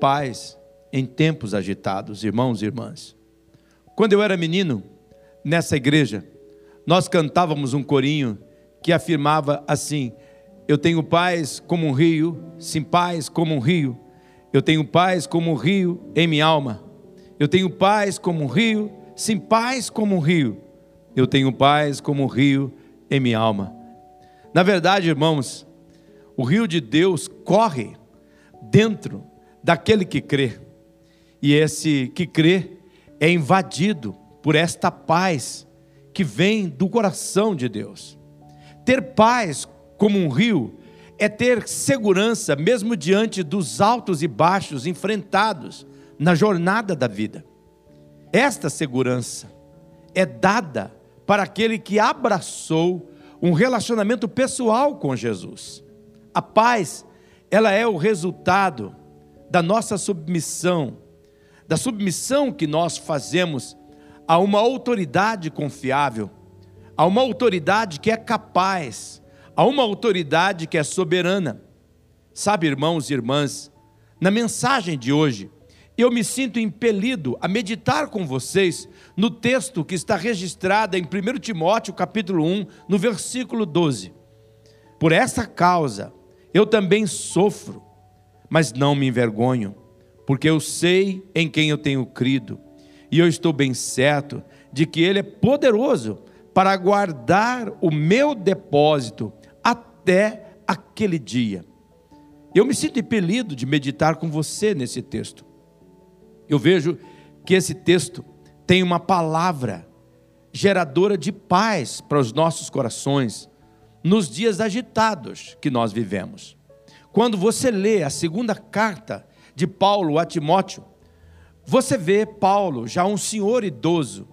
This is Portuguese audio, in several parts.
paz em tempos agitados, irmãos e irmãs. Quando eu era menino, nessa igreja, nós cantávamos um corinho que afirmava assim: Eu tenho paz como um rio, sim, paz como um rio. Eu tenho paz como um rio em minha alma. Eu tenho paz como um rio, sim, paz como um rio. Eu tenho paz como um rio em minha alma. Na verdade, irmãos, o rio de Deus corre dentro daquele que crê. E esse que crê é invadido por esta paz que vem do coração de Deus. Ter paz como um rio é ter segurança mesmo diante dos altos e baixos enfrentados na jornada da vida. Esta segurança é dada para aquele que abraçou um relacionamento pessoal com Jesus. A paz, ela é o resultado da nossa submissão, da submissão que nós fazemos a uma autoridade confiável, a uma autoridade que é capaz, a uma autoridade que é soberana. Sabe, irmãos e irmãs, na mensagem de hoje, eu me sinto impelido a meditar com vocês no texto que está registrado em 1 Timóteo, capítulo 1, no versículo 12. Por essa causa, eu também sofro, mas não me envergonho, porque eu sei em quem eu tenho crido e eu estou bem certo de que Ele é poderoso para guardar o meu depósito até aquele dia. Eu me sinto impelido de meditar com você nesse texto. Eu vejo que esse texto tem uma palavra geradora de paz para os nossos corações nos dias agitados que nós vivemos. Quando você lê a segunda carta de Paulo a Timóteo, você vê Paulo, já um senhor idoso,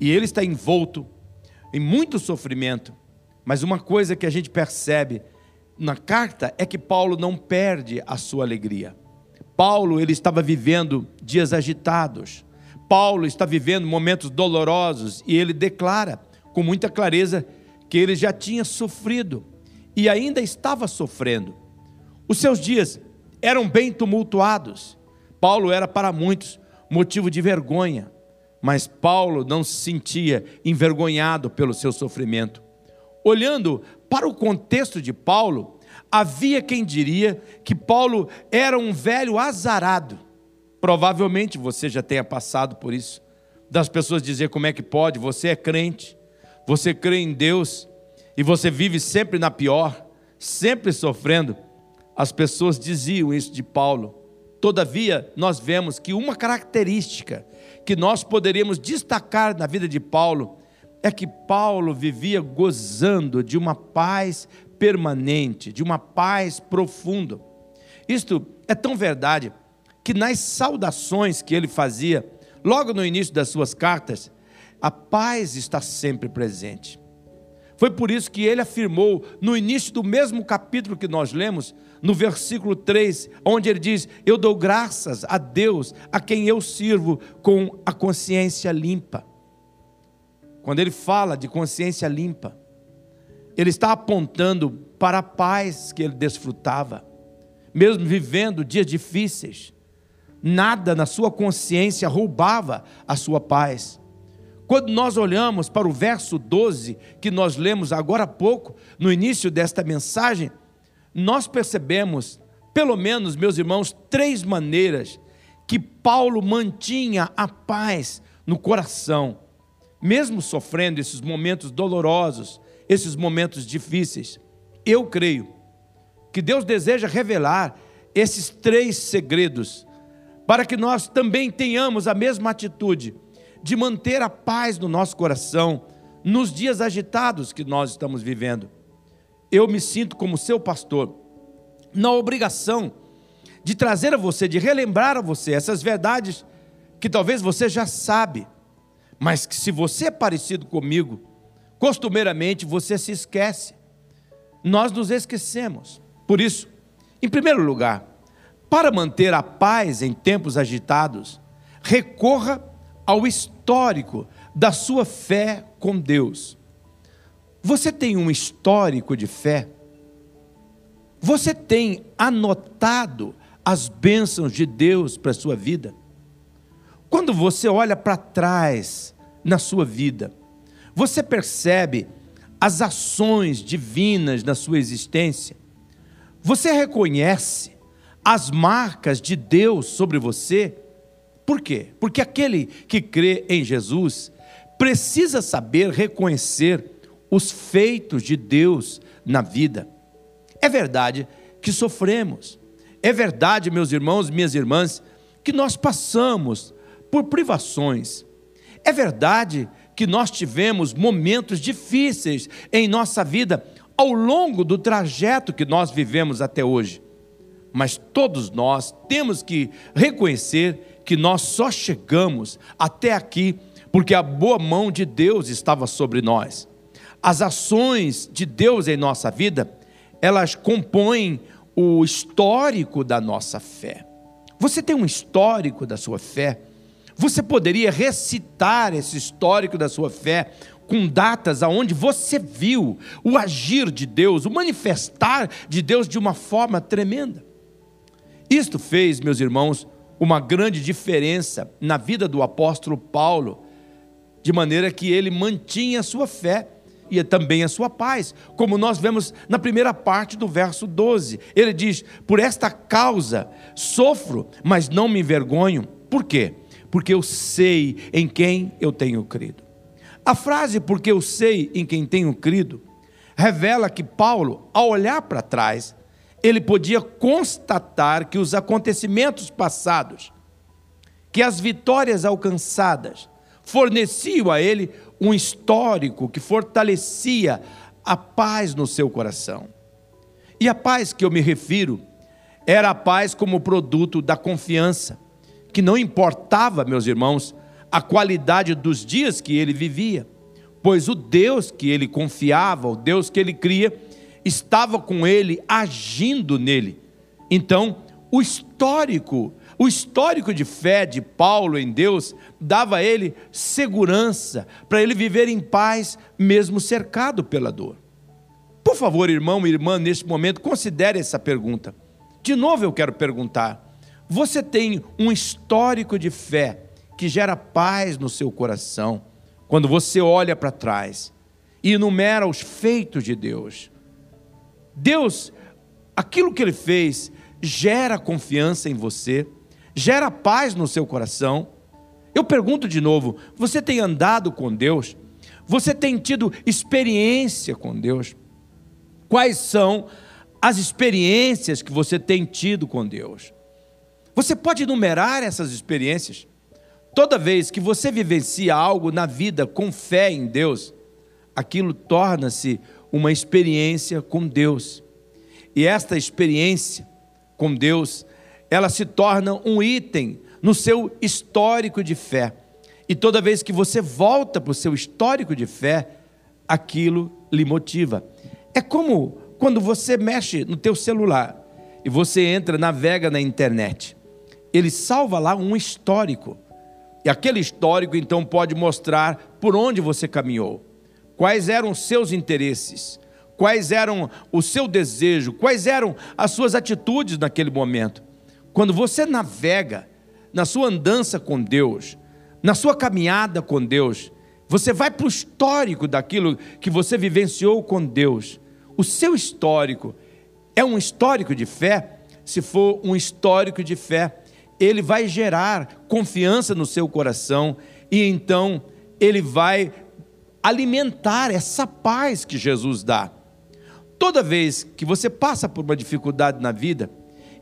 e ele está envolto em muito sofrimento, mas uma coisa que a gente percebe na carta é que Paulo não perde a sua alegria. Paulo, ele estava vivendo dias agitados. Paulo está vivendo momentos dolorosos e ele declara com muita clareza que ele já tinha sofrido e ainda estava sofrendo. Os seus dias eram bem tumultuados. Paulo era para muitos motivo de vergonha, mas Paulo não se sentia envergonhado pelo seu sofrimento. Olhando para o contexto de Paulo, havia quem diria que Paulo era um velho azarado. Provavelmente você já tenha passado por isso. Das pessoas dizer como é que pode, você é crente, você crê em Deus e você vive sempre na pior, sempre sofrendo. As pessoas diziam isso de Paulo. Todavia, nós vemos que uma característica que nós poderíamos destacar na vida de Paulo é que Paulo vivia gozando de uma paz permanente, de uma paz profunda. Isto é tão verdade que nas saudações que ele fazia, logo no início das suas cartas, a paz está sempre presente. Foi por isso que ele afirmou no início do mesmo capítulo que nós lemos, no versículo 3, onde ele diz: Eu dou graças a Deus, a quem eu sirvo com a consciência limpa. Quando ele fala de consciência limpa, ele está apontando para a paz que ele desfrutava, mesmo vivendo dias difíceis. Nada na sua consciência roubava a sua paz. Quando nós olhamos para o verso 12, que nós lemos agora há pouco, no início desta mensagem, nós percebemos, pelo menos, meus irmãos, três maneiras que Paulo mantinha a paz no coração, mesmo sofrendo esses momentos dolorosos, esses momentos difíceis. Eu creio que Deus deseja revelar esses três segredos para que nós também tenhamos a mesma atitude de manter a paz no nosso coração nos dias agitados que nós estamos vivendo. Eu me sinto como seu pastor na obrigação de trazer a você, de relembrar a você essas verdades que talvez você já sabe, mas que se você é parecido comigo, costumeiramente você se esquece. Nós nos esquecemos. Por isso, em primeiro lugar, para manter a paz em tempos agitados, recorra ao histórico da sua fé com Deus. Você tem um histórico de fé? Você tem anotado as bênçãos de Deus para a sua vida? Quando você olha para trás na sua vida, você percebe as ações divinas na sua existência? Você reconhece as marcas de Deus sobre você? Por quê? Porque aquele que crê em Jesus precisa saber reconhecer os feitos de Deus na vida. É verdade que sofremos, é verdade, meus irmãos, minhas irmãs, que nós passamos por privações. É verdade que nós tivemos momentos difíceis em nossa vida ao longo do trajeto que nós vivemos até hoje. Mas todos nós temos que reconhecer que nós só chegamos até aqui porque a boa mão de Deus estava sobre nós. As ações de Deus em nossa vida, elas compõem o histórico da nossa fé. Você tem um histórico da sua fé? Você poderia recitar esse histórico da sua fé com datas aonde você viu o agir de Deus, o manifestar de Deus de uma forma tremenda. Isto fez, meus irmãos, uma grande diferença na vida do apóstolo Paulo, de maneira que ele mantinha a sua fé e também a sua paz, como nós vemos na primeira parte do verso 12. Ele diz: Por esta causa sofro, mas não me envergonho. Por quê? porque eu sei em quem eu tenho crido. A frase porque eu sei em quem tenho crido revela que Paulo, ao olhar para trás, ele podia constatar que os acontecimentos passados, que as vitórias alcançadas, forneciam a ele um histórico que fortalecia a paz no seu coração. E a paz que eu me refiro era a paz como produto da confiança que não importava, meus irmãos, a qualidade dos dias que ele vivia, pois o Deus que ele confiava, o Deus que ele cria, estava com ele, agindo nele. Então, o histórico, o histórico de fé de Paulo em Deus dava a ele segurança para ele viver em paz, mesmo cercado pela dor. Por favor, irmão e irmã, neste momento, considere essa pergunta. De novo eu quero perguntar: você tem um histórico de fé que gera paz no seu coração quando você olha para trás e enumera os feitos de Deus. Deus, aquilo que Ele fez, gera confiança em você, gera paz no seu coração. Eu pergunto de novo: você tem andado com Deus? Você tem tido experiência com Deus? Quais são as experiências que você tem tido com Deus? Você pode enumerar essas experiências. Toda vez que você vivencia algo na vida com fé em Deus, aquilo torna-se uma experiência com Deus. E esta experiência com Deus, ela se torna um item no seu histórico de fé. E toda vez que você volta para o seu histórico de fé, aquilo lhe motiva. É como quando você mexe no teu celular e você entra, navega na internet ele salva lá um histórico. E aquele histórico então pode mostrar por onde você caminhou, quais eram os seus interesses, quais eram o seu desejo, quais eram as suas atitudes naquele momento. Quando você navega na sua andança com Deus, na sua caminhada com Deus, você vai para o histórico daquilo que você vivenciou com Deus. O seu histórico é um histórico de fé, se for um histórico de fé ele vai gerar confiança no seu coração e então ele vai alimentar essa paz que Jesus dá. Toda vez que você passa por uma dificuldade na vida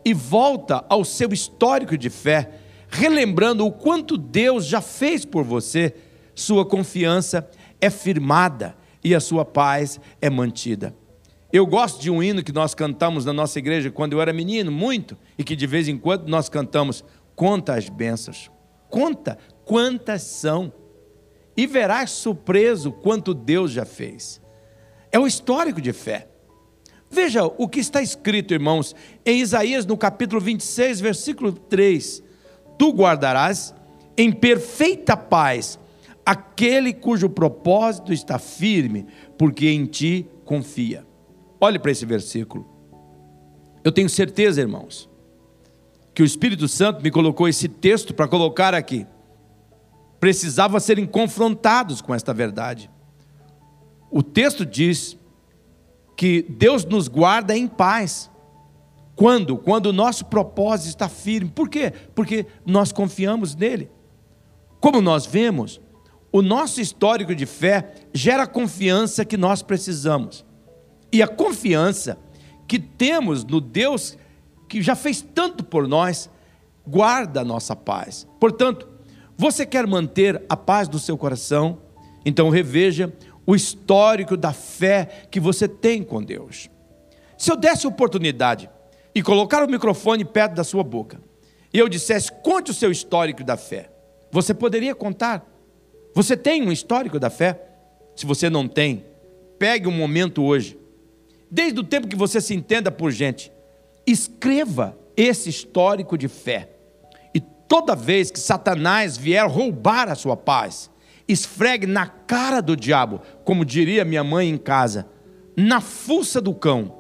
e volta ao seu histórico de fé, relembrando o quanto Deus já fez por você, sua confiança é firmada e a sua paz é mantida. Eu gosto de um hino que nós cantamos na nossa igreja quando eu era menino, muito, e que de vez em quando nós cantamos: Conta as bênçãos, conta quantas são, e verás surpreso quanto Deus já fez. É o histórico de fé. Veja o que está escrito, irmãos, em Isaías no capítulo 26, versículo 3: Tu guardarás em perfeita paz aquele cujo propósito está firme, porque em ti confia. Olhe para esse versículo. Eu tenho certeza, irmãos, que o Espírito Santo me colocou esse texto para colocar aqui. Precisavam serem confrontados com esta verdade. O texto diz que Deus nos guarda em paz. Quando? Quando o nosso propósito está firme. Por quê? Porque nós confiamos nele. Como nós vemos, o nosso histórico de fé gera a confiança que nós precisamos. E a confiança que temos no Deus que já fez tanto por nós, guarda a nossa paz. Portanto, você quer manter a paz do seu coração? Então reveja o histórico da fé que você tem com Deus. Se eu desse oportunidade e colocar o microfone perto da sua boca, e eu dissesse, conte o seu histórico da fé, você poderia contar? Você tem um histórico da fé? Se você não tem, pegue um momento hoje, desde o tempo que você se entenda por gente, escreva esse histórico de fé. Toda vez que Satanás vier roubar a sua paz, esfregue na cara do diabo, como diria minha mãe em casa, na fuça do cão,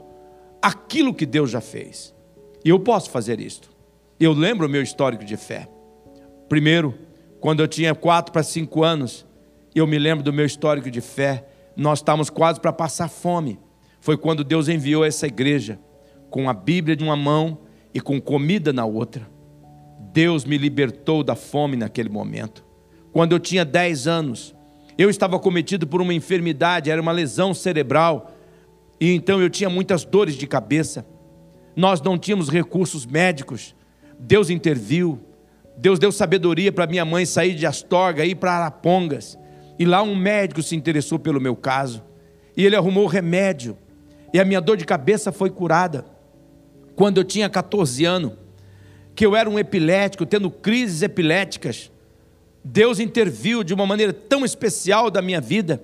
aquilo que Deus já fez. E eu posso fazer isto. Eu lembro o meu histórico de fé. Primeiro, quando eu tinha quatro para cinco anos, eu me lembro do meu histórico de fé. Nós estávamos quase para passar fome. Foi quando Deus enviou essa igreja com a Bíblia de uma mão e com comida na outra. Deus me libertou da fome naquele momento quando eu tinha 10 anos. Eu estava cometido por uma enfermidade, era uma lesão cerebral, e então eu tinha muitas dores de cabeça. Nós não tínhamos recursos médicos. Deus interviu. Deus deu sabedoria para minha mãe sair de Astorga e ir para Arapongas. E lá um médico se interessou pelo meu caso. E ele arrumou remédio. E a minha dor de cabeça foi curada. Quando eu tinha 14 anos, que eu era um epilético, tendo crises epiléticas. Deus interviu de uma maneira tão especial da minha vida,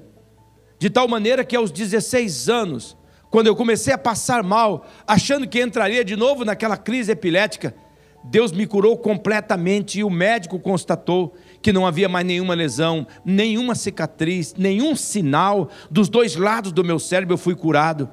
de tal maneira que aos 16 anos, quando eu comecei a passar mal, achando que entraria de novo naquela crise epilética, Deus me curou completamente e o médico constatou que não havia mais nenhuma lesão, nenhuma cicatriz, nenhum sinal dos dois lados do meu cérebro eu fui curado.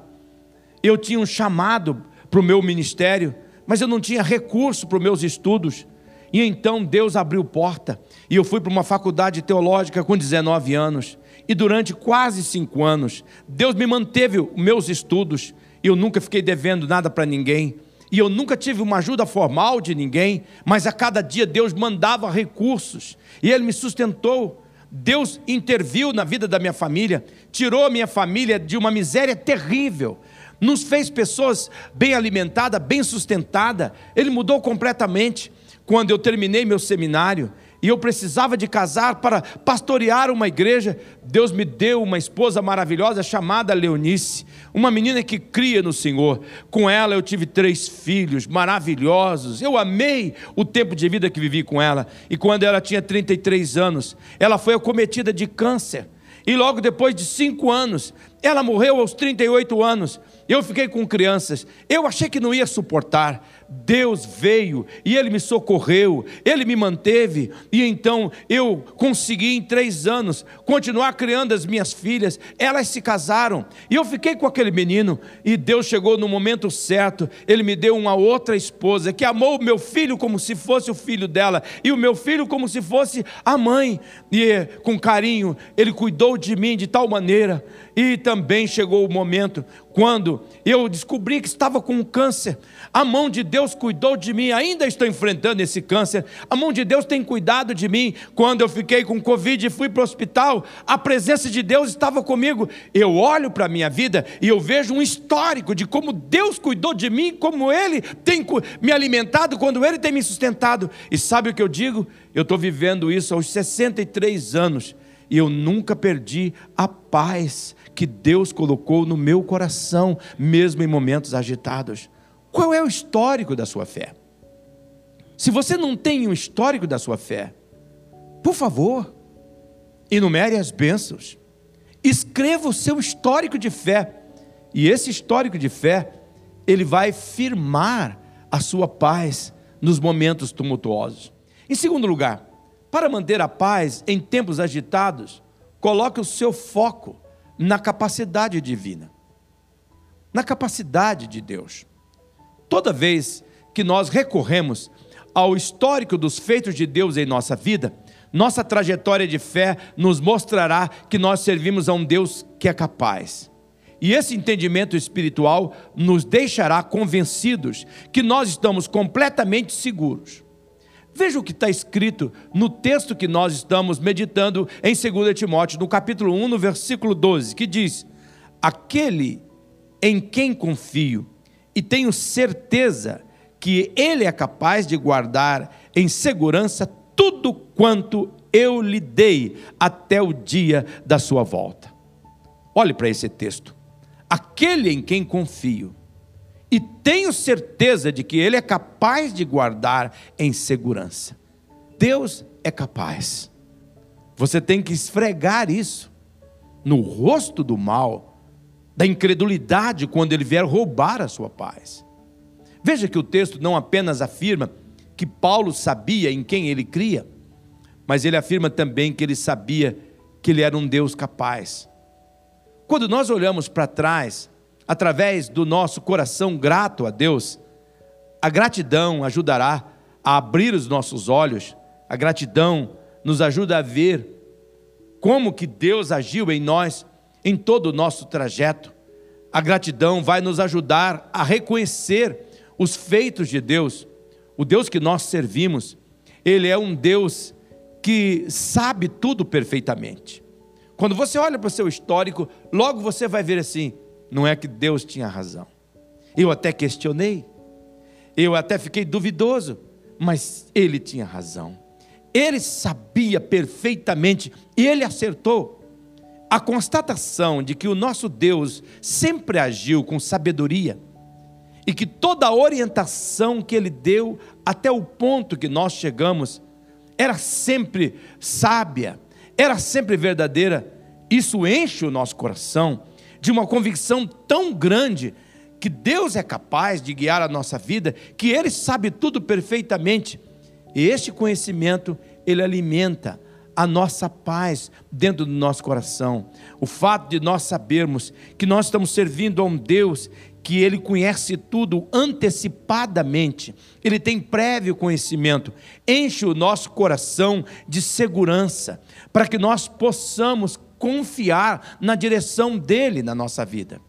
Eu tinha um chamado para o meu ministério, mas eu não tinha recurso para os meus estudos. E então Deus abriu porta e eu fui para uma faculdade teológica com 19 anos. E durante quase cinco anos, Deus me manteve os meus estudos. E eu nunca fiquei devendo nada para ninguém. E eu nunca tive uma ajuda formal de ninguém. Mas a cada dia Deus mandava recursos. E Ele me sustentou. Deus interviu na vida da minha família, tirou minha família de uma miséria terrível, nos fez pessoas bem alimentadas, bem sustentadas. Ele mudou completamente quando eu terminei meu seminário e eu precisava de casar para pastorear uma igreja, Deus me deu uma esposa maravilhosa chamada Leonice, uma menina que cria no Senhor. Com ela eu tive três filhos maravilhosos. Eu amei o tempo de vida que vivi com ela. E quando ela tinha 33 anos, ela foi acometida de câncer. E logo depois de cinco anos, ela morreu aos 38 anos. Eu fiquei com crianças. Eu achei que não ia suportar. Deus veio e Ele me socorreu, Ele me manteve, e então eu consegui em três anos continuar criando as minhas filhas. Elas se casaram e eu fiquei com aquele menino. E Deus chegou no momento certo, Ele me deu uma outra esposa que amou o meu filho como se fosse o filho dela, e o meu filho como se fosse a mãe, e com carinho, Ele cuidou de mim de tal maneira e também chegou o momento quando eu descobri que estava com um câncer. A mão de Deus cuidou de mim, ainda estou enfrentando esse câncer. A mão de Deus tem cuidado de mim. Quando eu fiquei com Covid e fui para o hospital, a presença de Deus estava comigo. Eu olho para a minha vida e eu vejo um histórico de como Deus cuidou de mim, como Ele tem me alimentado, quando Ele tem me sustentado. E sabe o que eu digo? Eu estou vivendo isso aos 63 anos e eu nunca perdi a paz que Deus colocou no meu coração, mesmo em momentos agitados. Qual é o histórico da sua fé? Se você não tem um histórico da sua fé, por favor, enumere as bênçãos, escreva o seu histórico de fé, e esse histórico de fé, ele vai firmar a sua paz nos momentos tumultuosos. Em segundo lugar, para manter a paz em tempos agitados, coloque o seu foco na capacidade divina, na capacidade de Deus. Toda vez que nós recorremos ao histórico dos feitos de Deus em nossa vida, nossa trajetória de fé nos mostrará que nós servimos a um Deus que é capaz. E esse entendimento espiritual nos deixará convencidos que nós estamos completamente seguros. Veja o que está escrito no texto que nós estamos meditando em 2 Timóteo, no capítulo 1, no versículo 12, que diz: Aquele em quem confio e tenho certeza que Ele é capaz de guardar em segurança tudo quanto eu lhe dei até o dia da sua volta. Olhe para esse texto. Aquele em quem confio e tenho certeza de que Ele é capaz de guardar em segurança. Deus é capaz. Você tem que esfregar isso no rosto do mal, da incredulidade, quando ele vier roubar a sua paz. Veja que o texto não apenas afirma que Paulo sabia em quem ele cria, mas ele afirma também que ele sabia que ele era um Deus capaz. Quando nós olhamos para trás, através do nosso coração grato a Deus, a gratidão ajudará a abrir os nossos olhos, a gratidão nos ajuda a ver como que Deus agiu em nós em todo o nosso trajeto. A gratidão vai nos ajudar a reconhecer os feitos de Deus. O Deus que nós servimos, ele é um Deus que sabe tudo perfeitamente. Quando você olha para o seu histórico, logo você vai ver assim: não é que Deus tinha razão. Eu até questionei, eu até fiquei duvidoso, mas ele tinha razão. Ele sabia perfeitamente e ele acertou. A constatação de que o nosso Deus sempre agiu com sabedoria e que toda a orientação que ele deu até o ponto que nós chegamos era sempre sábia, era sempre verdadeira. Isso enche o nosso coração de uma convicção tão grande que Deus é capaz de guiar a nossa vida, que Ele sabe tudo perfeitamente. E este conhecimento, ele alimenta a nossa paz dentro do nosso coração. O fato de nós sabermos que nós estamos servindo a um Deus que ele conhece tudo antecipadamente, ele tem prévio conhecimento, enche o nosso coração de segurança, para que nós possamos confiar na direção dele na nossa vida.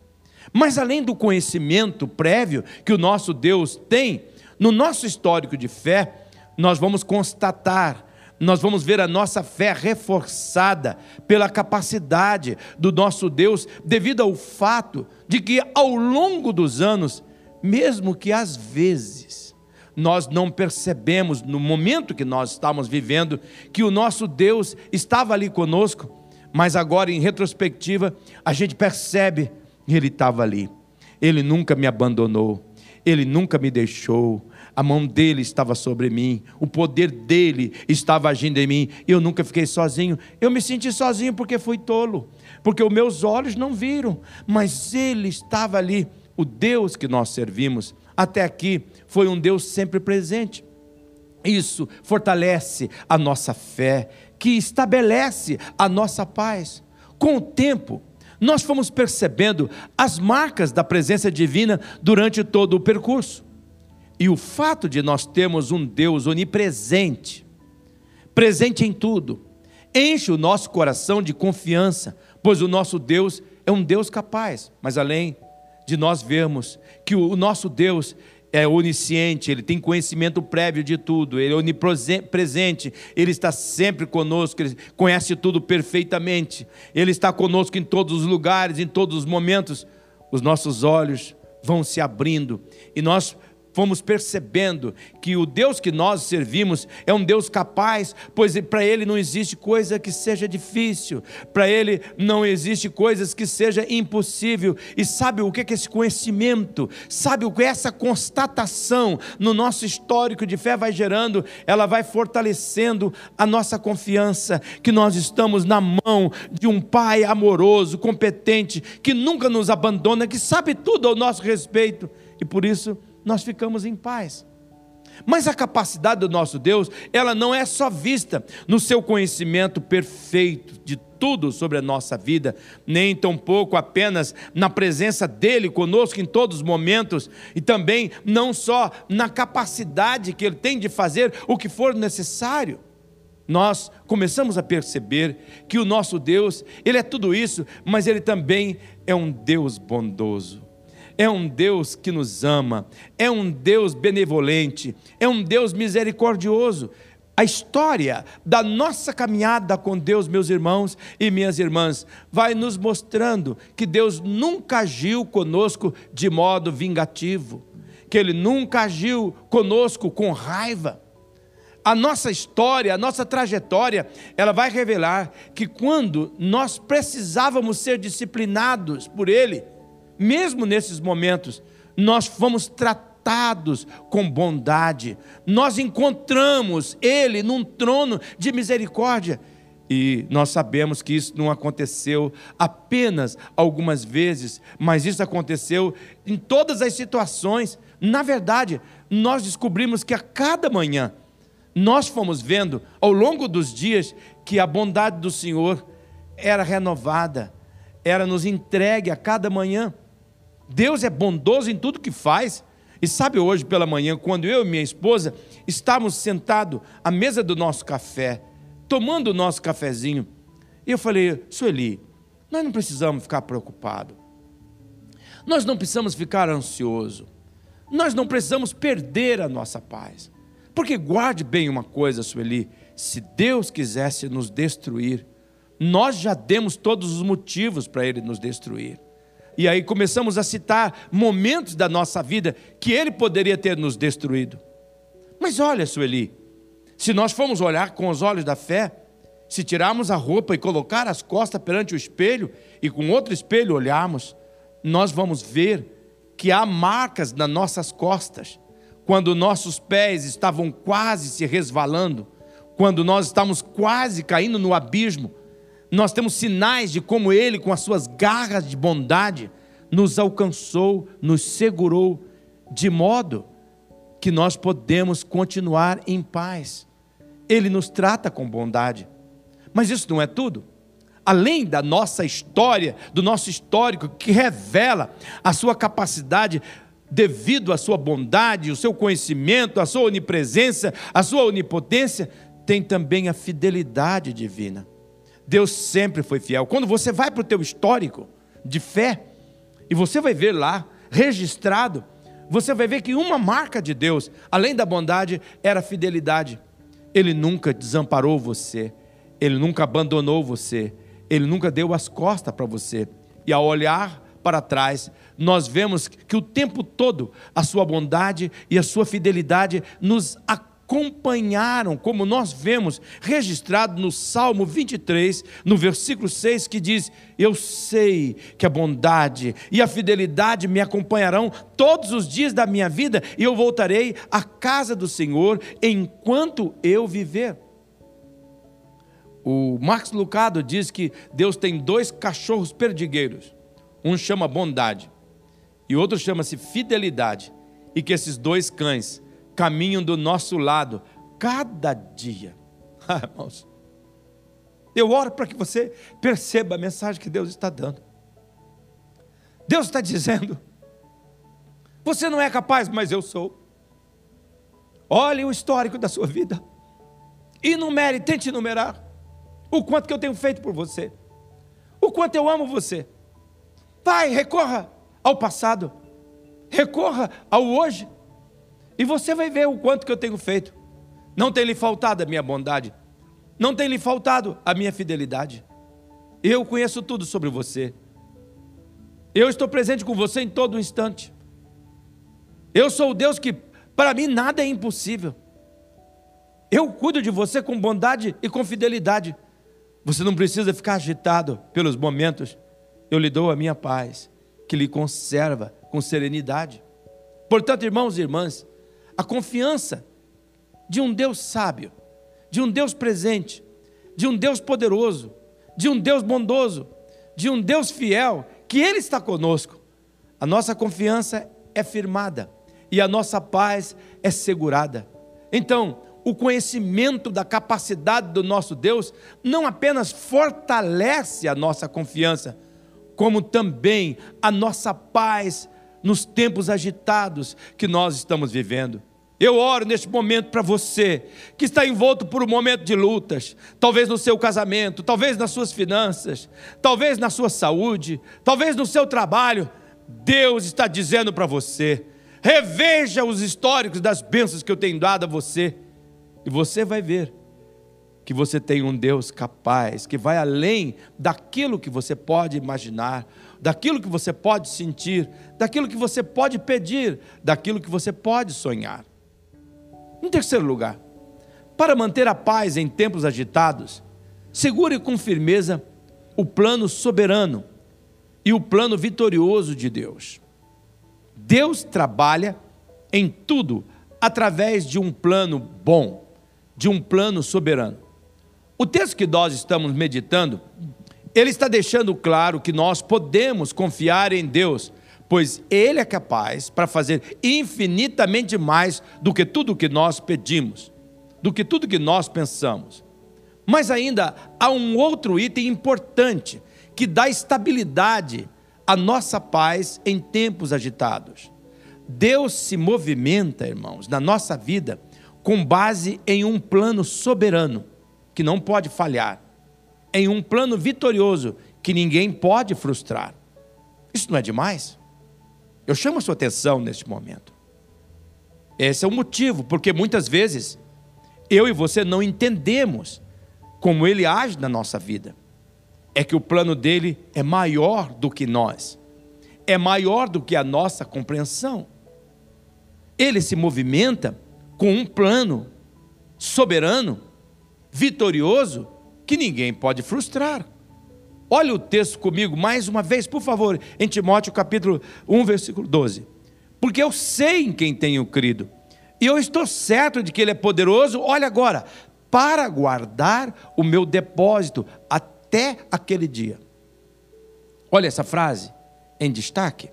Mas além do conhecimento prévio que o nosso Deus tem, no nosso histórico de fé, nós vamos constatar, nós vamos ver a nossa fé reforçada pela capacidade do nosso Deus, devido ao fato de que ao longo dos anos, mesmo que às vezes nós não percebemos no momento que nós estamos vivendo que o nosso Deus estava ali conosco, mas agora em retrospectiva, a gente percebe que ele estava ali. Ele nunca me abandonou, ele nunca me deixou. A mão dele estava sobre mim, o poder dele estava agindo em mim. Eu nunca fiquei sozinho. Eu me senti sozinho porque fui tolo, porque os meus olhos não viram, mas ele estava ali. O Deus que nós servimos até aqui foi um Deus sempre presente. Isso fortalece a nossa fé, que estabelece a nossa paz. Com o tempo, nós fomos percebendo as marcas da presença divina durante todo o percurso. E o fato de nós termos um Deus onipresente, presente em tudo, enche o nosso coração de confiança, pois o nosso Deus é um Deus capaz. Mas além de nós vermos que o nosso Deus é onisciente, ele tem conhecimento prévio de tudo, ele é onipresente, ele está sempre conosco, ele conhece tudo perfeitamente, ele está conosco em todos os lugares, em todos os momentos. Os nossos olhos vão se abrindo e nós fomos percebendo que o Deus que nós servimos é um Deus capaz, pois para Ele não existe coisa que seja difícil, para Ele não existe coisas que seja impossível. E sabe o que é esse conhecimento? Sabe o que essa constatação no nosso histórico de fé vai gerando? Ela vai fortalecendo a nossa confiança que nós estamos na mão de um Pai amoroso, competente, que nunca nos abandona, que sabe tudo ao nosso respeito e por isso nós ficamos em paz. Mas a capacidade do nosso Deus, ela não é só vista no seu conhecimento perfeito de tudo sobre a nossa vida, nem tampouco apenas na presença dele conosco em todos os momentos, e também não só na capacidade que ele tem de fazer o que for necessário. Nós começamos a perceber que o nosso Deus, ele é tudo isso, mas ele também é um Deus bondoso é um Deus que nos ama, é um Deus benevolente, é um Deus misericordioso. A história da nossa caminhada com Deus, meus irmãos e minhas irmãs, vai nos mostrando que Deus nunca agiu conosco de modo vingativo, que Ele nunca agiu conosco com raiva. A nossa história, a nossa trajetória, ela vai revelar que quando nós precisávamos ser disciplinados por Ele, mesmo nesses momentos, nós fomos tratados com bondade, nós encontramos Ele num trono de misericórdia. E nós sabemos que isso não aconteceu apenas algumas vezes, mas isso aconteceu em todas as situações. Na verdade, nós descobrimos que a cada manhã, nós fomos vendo ao longo dos dias que a bondade do Senhor era renovada, era nos entregue a cada manhã. Deus é bondoso em tudo que faz. E sabe hoje pela manhã, quando eu e minha esposa estávamos sentados à mesa do nosso café, tomando o nosso cafezinho, e eu falei, Sueli, nós não precisamos ficar preocupados. Nós não precisamos ficar ansioso. Nós não precisamos perder a nossa paz. Porque guarde bem uma coisa, Sueli, se Deus quisesse nos destruir, nós já demos todos os motivos para ele nos destruir. E aí começamos a citar momentos da nossa vida que ele poderia ter nos destruído. Mas olha, Sueli, se nós formos olhar com os olhos da fé, se tirarmos a roupa e colocar as costas perante o espelho e com outro espelho olharmos, nós vamos ver que há marcas nas nossas costas, quando nossos pés estavam quase se resvalando, quando nós estávamos quase caindo no abismo, nós temos sinais de como Ele, com as suas garras de bondade, nos alcançou, nos segurou, de modo que nós podemos continuar em paz. Ele nos trata com bondade. Mas isso não é tudo. Além da nossa história, do nosso histórico, que revela a sua capacidade devido à sua bondade, o seu conhecimento, a sua onipresença, a sua onipotência, tem também a fidelidade divina. Deus sempre foi fiel. Quando você vai para o teu histórico de fé, e você vai ver lá, registrado, você vai ver que uma marca de Deus, além da bondade, era a fidelidade. Ele nunca desamparou você, ele nunca abandonou você, ele nunca deu as costas para você. E ao olhar para trás, nós vemos que o tempo todo a sua bondade e a sua fidelidade nos acompanham acompanharam, como nós vemos registrado no Salmo 23, no versículo 6, que diz: Eu sei que a bondade e a fidelidade me acompanharão todos os dias da minha vida, e eu voltarei à casa do Senhor enquanto eu viver. O Max Lucado diz que Deus tem dois cachorros perdigueiros. Um chama bondade e outro chama-se fidelidade. E que esses dois cães caminham do nosso lado cada dia. Ah, irmãos, eu oro para que você perceba a mensagem que Deus está dando. Deus está dizendo: você não é capaz, mas eu sou. Olhe o histórico da sua vida. Enumere, tente enumerar o quanto que eu tenho feito por você. O quanto eu amo você. Vai, recorra ao passado. Recorra ao hoje. E você vai ver o quanto que eu tenho feito. Não tem lhe faltado a minha bondade. Não tem lhe faltado a minha fidelidade. Eu conheço tudo sobre você. Eu estou presente com você em todo instante. Eu sou o Deus que, para mim, nada é impossível. Eu cuido de você com bondade e com fidelidade. Você não precisa ficar agitado pelos momentos. Eu lhe dou a minha paz, que lhe conserva com serenidade. Portanto, irmãos e irmãs, a confiança de um Deus sábio, de um Deus presente, de um Deus poderoso, de um Deus bondoso, de um Deus fiel, que Ele está conosco. A nossa confiança é firmada, e a nossa paz é segurada. Então, o conhecimento da capacidade do nosso Deus não apenas fortalece a nossa confiança, como também a nossa paz nos tempos agitados que nós estamos vivendo. Eu oro neste momento para você que está envolto por um momento de lutas, talvez no seu casamento, talvez nas suas finanças, talvez na sua saúde, talvez no seu trabalho. Deus está dizendo para você: reveja os históricos das bênçãos que eu tenho dado a você, e você vai ver que você tem um Deus capaz, que vai além daquilo que você pode imaginar, daquilo que você pode sentir, daquilo que você pode pedir, daquilo que você pode sonhar. Em terceiro lugar, para manter a paz em tempos agitados, segure com firmeza o plano soberano e o plano vitorioso de Deus. Deus trabalha em tudo através de um plano bom, de um plano soberano. O texto que nós estamos meditando, ele está deixando claro que nós podemos confiar em Deus pois Ele é capaz para fazer infinitamente mais do que tudo que nós pedimos, do que tudo que nós pensamos. Mas ainda há um outro item importante que dá estabilidade à nossa paz em tempos agitados. Deus se movimenta, irmãos, na nossa vida com base em um plano soberano que não pode falhar, em um plano vitorioso que ninguém pode frustrar. Isso não é demais? Eu chamo a sua atenção neste momento. Esse é o motivo, porque muitas vezes eu e você não entendemos como ele age na nossa vida. É que o plano dele é maior do que nós, é maior do que a nossa compreensão. Ele se movimenta com um plano soberano, vitorioso, que ninguém pode frustrar. Olha o texto comigo mais uma vez, por favor, em Timóteo capítulo 1, versículo 12. Porque eu sei em quem tenho crido, e eu estou certo de que Ele é poderoso, olha agora, para guardar o meu depósito até aquele dia. Olha essa frase em destaque.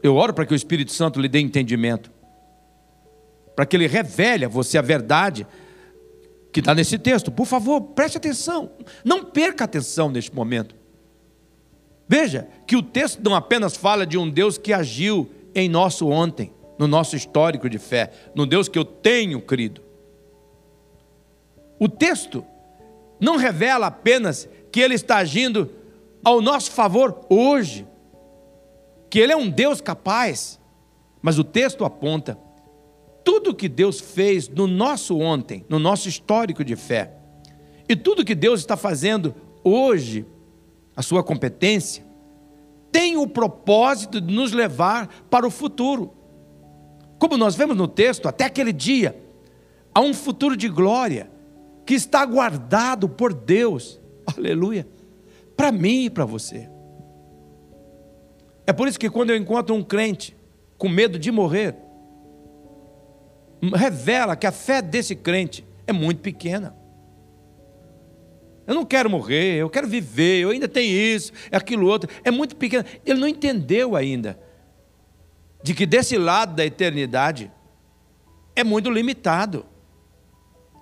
Eu oro para que o Espírito Santo lhe dê entendimento, para que ele revele a você a verdade que está nesse texto. Por favor, preste atenção. Não perca atenção neste momento. Veja que o texto não apenas fala de um Deus que agiu em nosso ontem, no nosso histórico de fé, no Deus que eu tenho crido. O texto não revela apenas que ele está agindo ao nosso favor hoje, que ele é um Deus capaz, mas o texto aponta tudo que Deus fez no nosso ontem, no nosso histórico de fé, e tudo que Deus está fazendo hoje, a sua competência, tem o propósito de nos levar para o futuro. Como nós vemos no texto, até aquele dia, há um futuro de glória que está guardado por Deus, aleluia, para mim e para você. É por isso que quando eu encontro um crente com medo de morrer, revela que a fé desse crente é muito pequena. Eu não quero morrer, eu quero viver, eu ainda tenho isso, é aquilo outro. É muito pequeno. Ele não entendeu ainda de que desse lado da eternidade é muito limitado.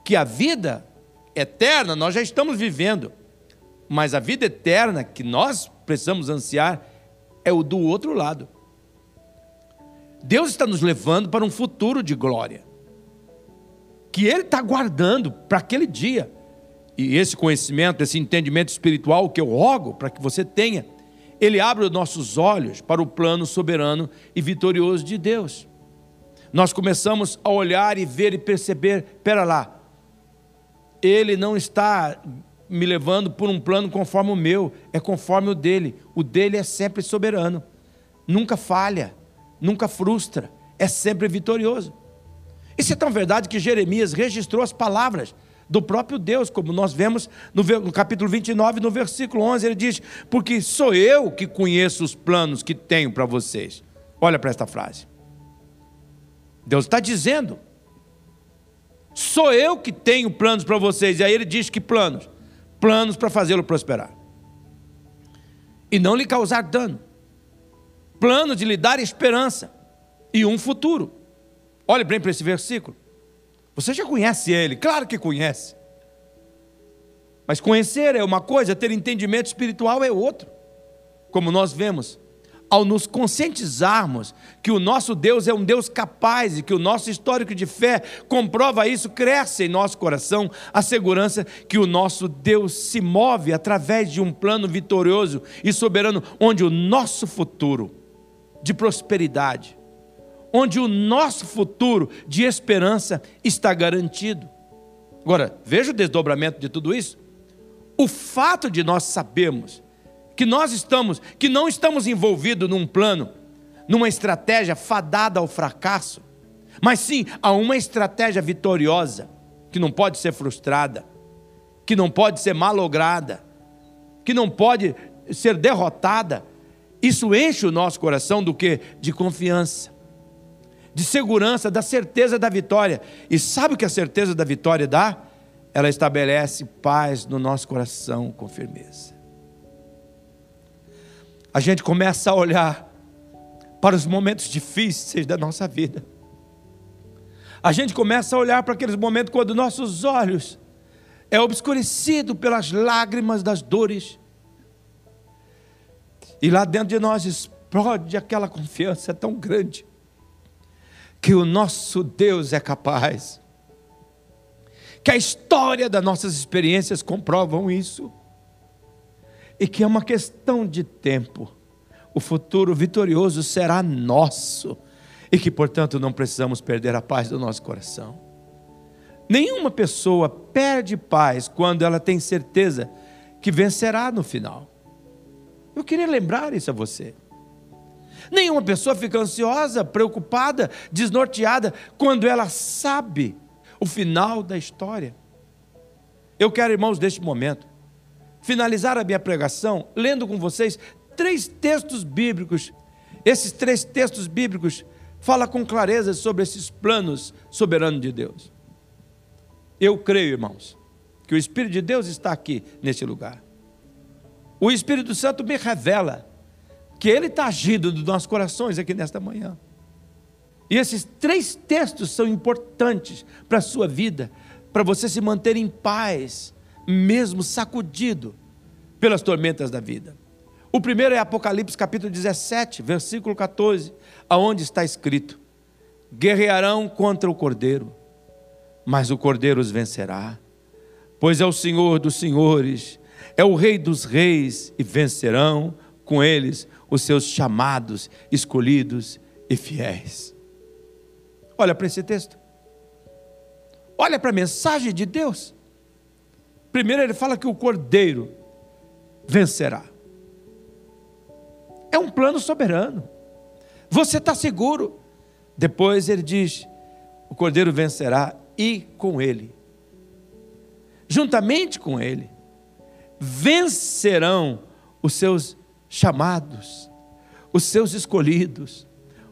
Que a vida eterna nós já estamos vivendo, mas a vida eterna que nós precisamos ansiar é o do outro lado. Deus está nos levando para um futuro de glória, que Ele está guardando para aquele dia. E esse conhecimento, esse entendimento espiritual que eu rogo para que você tenha, ele abre os nossos olhos para o plano soberano e vitorioso de Deus. Nós começamos a olhar e ver e perceber: pera lá, Ele não está me levando por um plano conforme o meu, é conforme o dele. O dele é sempre soberano, nunca falha nunca frustra, é sempre vitorioso. Isso é tão verdade que Jeremias registrou as palavras do próprio Deus, como nós vemos no, capítulo 29, no versículo 11, ele diz: Porque sou eu que conheço os planos que tenho para vocês. Olha para esta frase. Deus está dizendo: Sou eu que tenho planos para vocês. E aí ele diz: Que planos? Planos para fazê-lo prosperar e não lhe causar dano plano de lhe dar esperança. e um futuro. Olhe bem para esse versículo. Você já conhece ele, claro que conhece. Mas conhecer é uma coisa, ter entendimento espiritual é outra. Como nós vemos, ao nos conscientizarmos que o nosso Deus é um Deus capaz e que o nosso histórico de fé comprova isso, cresce em nosso coração a segurança que o nosso Deus se move através de um plano vitorioso e soberano, onde o nosso futuro de prosperidade, onde o nosso futuro de esperança está garantido. Agora, veja o desdobramento de tudo isso. O fato de nós sabermos que nós estamos, que não estamos envolvidos num plano, numa estratégia fadada ao fracasso, mas sim a uma estratégia vitoriosa, que não pode ser frustrada, que não pode ser malograda, que não pode ser derrotada. Isso enche o nosso coração do que? De confiança, de segurança, da certeza da vitória. E sabe o que a certeza da vitória dá? Ela estabelece paz no nosso coração com firmeza a gente começa a olhar para os momentos difíceis da nossa vida. A gente começa a olhar para aqueles momentos quando nossos olhos é obscurecido pelas lágrimas das dores. E lá dentro de nós explode aquela confiança tão grande que o nosso Deus é capaz. Que a história das nossas experiências comprovam isso e que é uma questão de tempo. O futuro vitorioso será nosso e que, portanto, não precisamos perder a paz do nosso coração. Nenhuma pessoa perde paz quando ela tem certeza que vencerá no final. Eu queria lembrar isso a você. Nenhuma pessoa fica ansiosa, preocupada, desnorteada quando ela sabe o final da história. Eu quero, irmãos, neste momento, finalizar a minha pregação lendo com vocês três textos bíblicos. Esses três textos bíblicos falam com clareza sobre esses planos soberanos de Deus. Eu creio, irmãos, que o Espírito de Deus está aqui neste lugar. O Espírito Santo me revela que Ele está agindo nos nossos corações aqui nesta manhã. E esses três textos são importantes para a sua vida, para você se manter em paz, mesmo sacudido pelas tormentas da vida. O primeiro é Apocalipse capítulo 17, versículo 14, aonde está escrito: Guerrearão contra o Cordeiro, mas o Cordeiro os vencerá, pois é o Senhor dos senhores, é o Rei dos reis, e vencerão com eles os seus chamados, escolhidos e fiéis. Olha para esse texto. Olha para a mensagem de Deus. Primeiro ele fala que o cordeiro vencerá. É um plano soberano. Você está seguro. Depois ele diz: o cordeiro vencerá e com ele, juntamente com ele, vencerão os seus chamados, os seus escolhidos,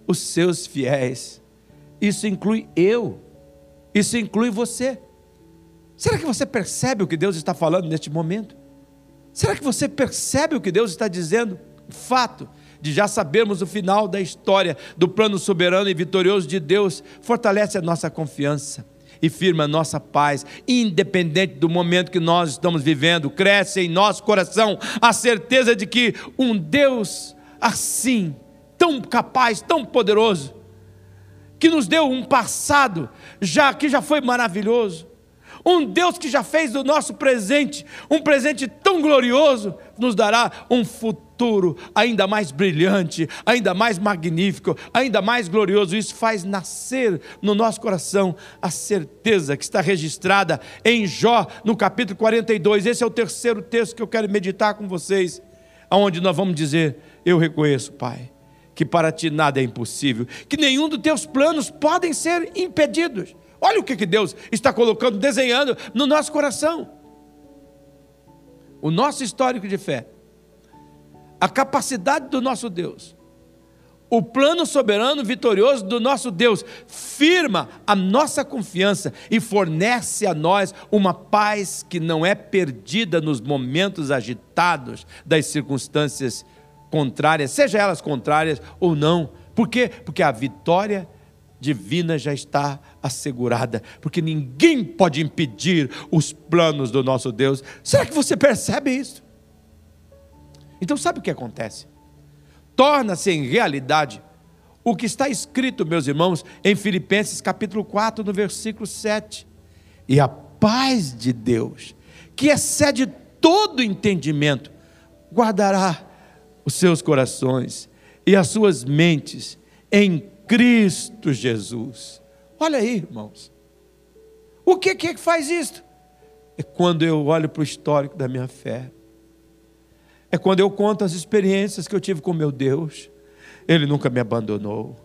os seus fiéis. Isso inclui eu, isso inclui você. Será que você percebe o que Deus está falando neste momento? Será que você percebe o que Deus está dizendo? Fato de já sabermos o final da história do plano soberano e vitorioso de Deus fortalece a nossa confiança e firma nossa paz, independente do momento que nós estamos vivendo. Cresce em nosso coração a certeza de que um Deus assim, tão capaz, tão poderoso, que nos deu um passado já que já foi maravilhoso, um Deus que já fez do nosso presente um presente tão glorioso, nos dará um futuro ainda mais brilhante, ainda mais magnífico, ainda mais glorioso. Isso faz nascer no nosso coração a certeza que está registrada em Jó, no capítulo 42. Esse é o terceiro texto que eu quero meditar com vocês, aonde nós vamos dizer: Eu reconheço, Pai, que para ti nada é impossível, que nenhum dos teus planos podem ser impedidos. Olha o que, que Deus está colocando, desenhando no nosso coração. O nosso histórico de fé, a capacidade do nosso Deus, o plano soberano vitorioso do nosso Deus firma a nossa confiança e fornece a nós uma paz que não é perdida nos momentos agitados das circunstâncias contrárias, seja elas contrárias ou não Por quê? Porque a vitória divina já está assegurada, porque ninguém pode impedir os planos do nosso Deus. Será que você percebe isso? Então, sabe o que acontece? Torna-se em realidade o que está escrito, meus irmãos, em Filipenses capítulo 4, no versículo 7. E a paz de Deus, que excede todo entendimento, guardará os seus corações e as suas mentes em Cristo Jesus. Olha aí, irmãos. O que, que faz isso? É quando eu olho para o histórico da minha fé. É quando eu conto as experiências que eu tive com meu Deus. Ele nunca me abandonou.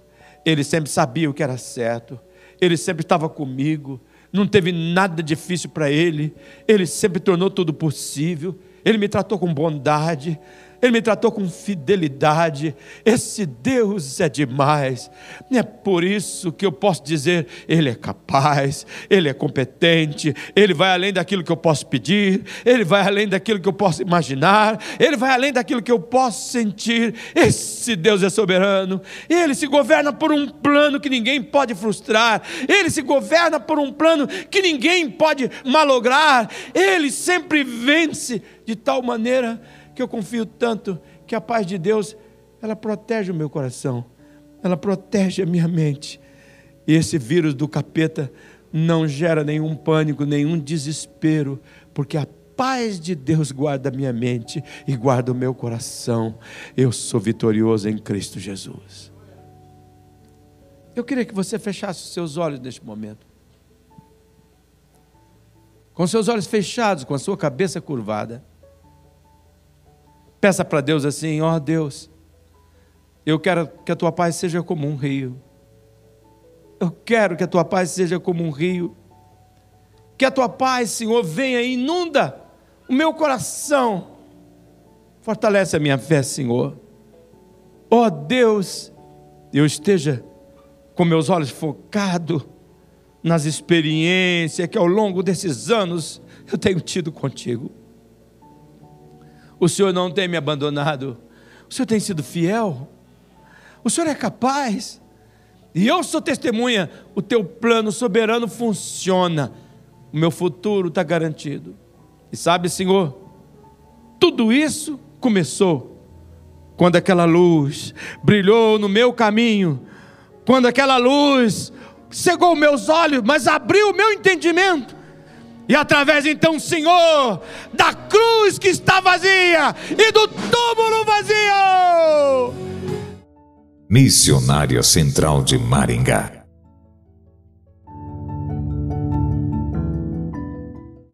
Ele sempre sabia o que era certo. Ele sempre estava comigo. Não teve nada difícil para ele. Ele sempre tornou tudo possível. Ele me tratou com bondade. Ele me tratou com fidelidade. Esse Deus é demais. É por isso que eu posso dizer: Ele é capaz, Ele é competente, Ele vai além daquilo que eu posso pedir, Ele vai além daquilo que eu posso imaginar, Ele vai além daquilo que eu posso sentir. Esse Deus é soberano. Ele se governa por um plano que ninguém pode frustrar. Ele se governa por um plano que ninguém pode malograr. Ele sempre vence de tal maneira que eu confio tanto que a paz de Deus, ela protege o meu coração, ela protege a minha mente. E esse vírus do capeta não gera nenhum pânico, nenhum desespero, porque a paz de Deus guarda a minha mente e guarda o meu coração. Eu sou vitorioso em Cristo Jesus. Eu queria que você fechasse os seus olhos neste momento. Com seus olhos fechados, com a sua cabeça curvada. Peça para Deus assim: ó oh, Deus, eu quero que a tua paz seja como um rio. Eu quero que a tua paz seja como um rio. Que a tua paz, Senhor, venha e inunda o meu coração. Fortalece a minha fé, Senhor. Ó oh, Deus, eu esteja com meus olhos focados nas experiências que ao longo desses anos eu tenho tido contigo. O Senhor não tem me abandonado. O Senhor tem sido fiel. O Senhor é capaz. E eu sou testemunha. O teu plano soberano funciona. O meu futuro está garantido. E sabe, Senhor, tudo isso começou quando aquela luz brilhou no meu caminho. Quando aquela luz cegou meus olhos, mas abriu o meu entendimento e através então, Senhor, da cruz que está vazia e do túmulo vazio. Missionária Central de Maringá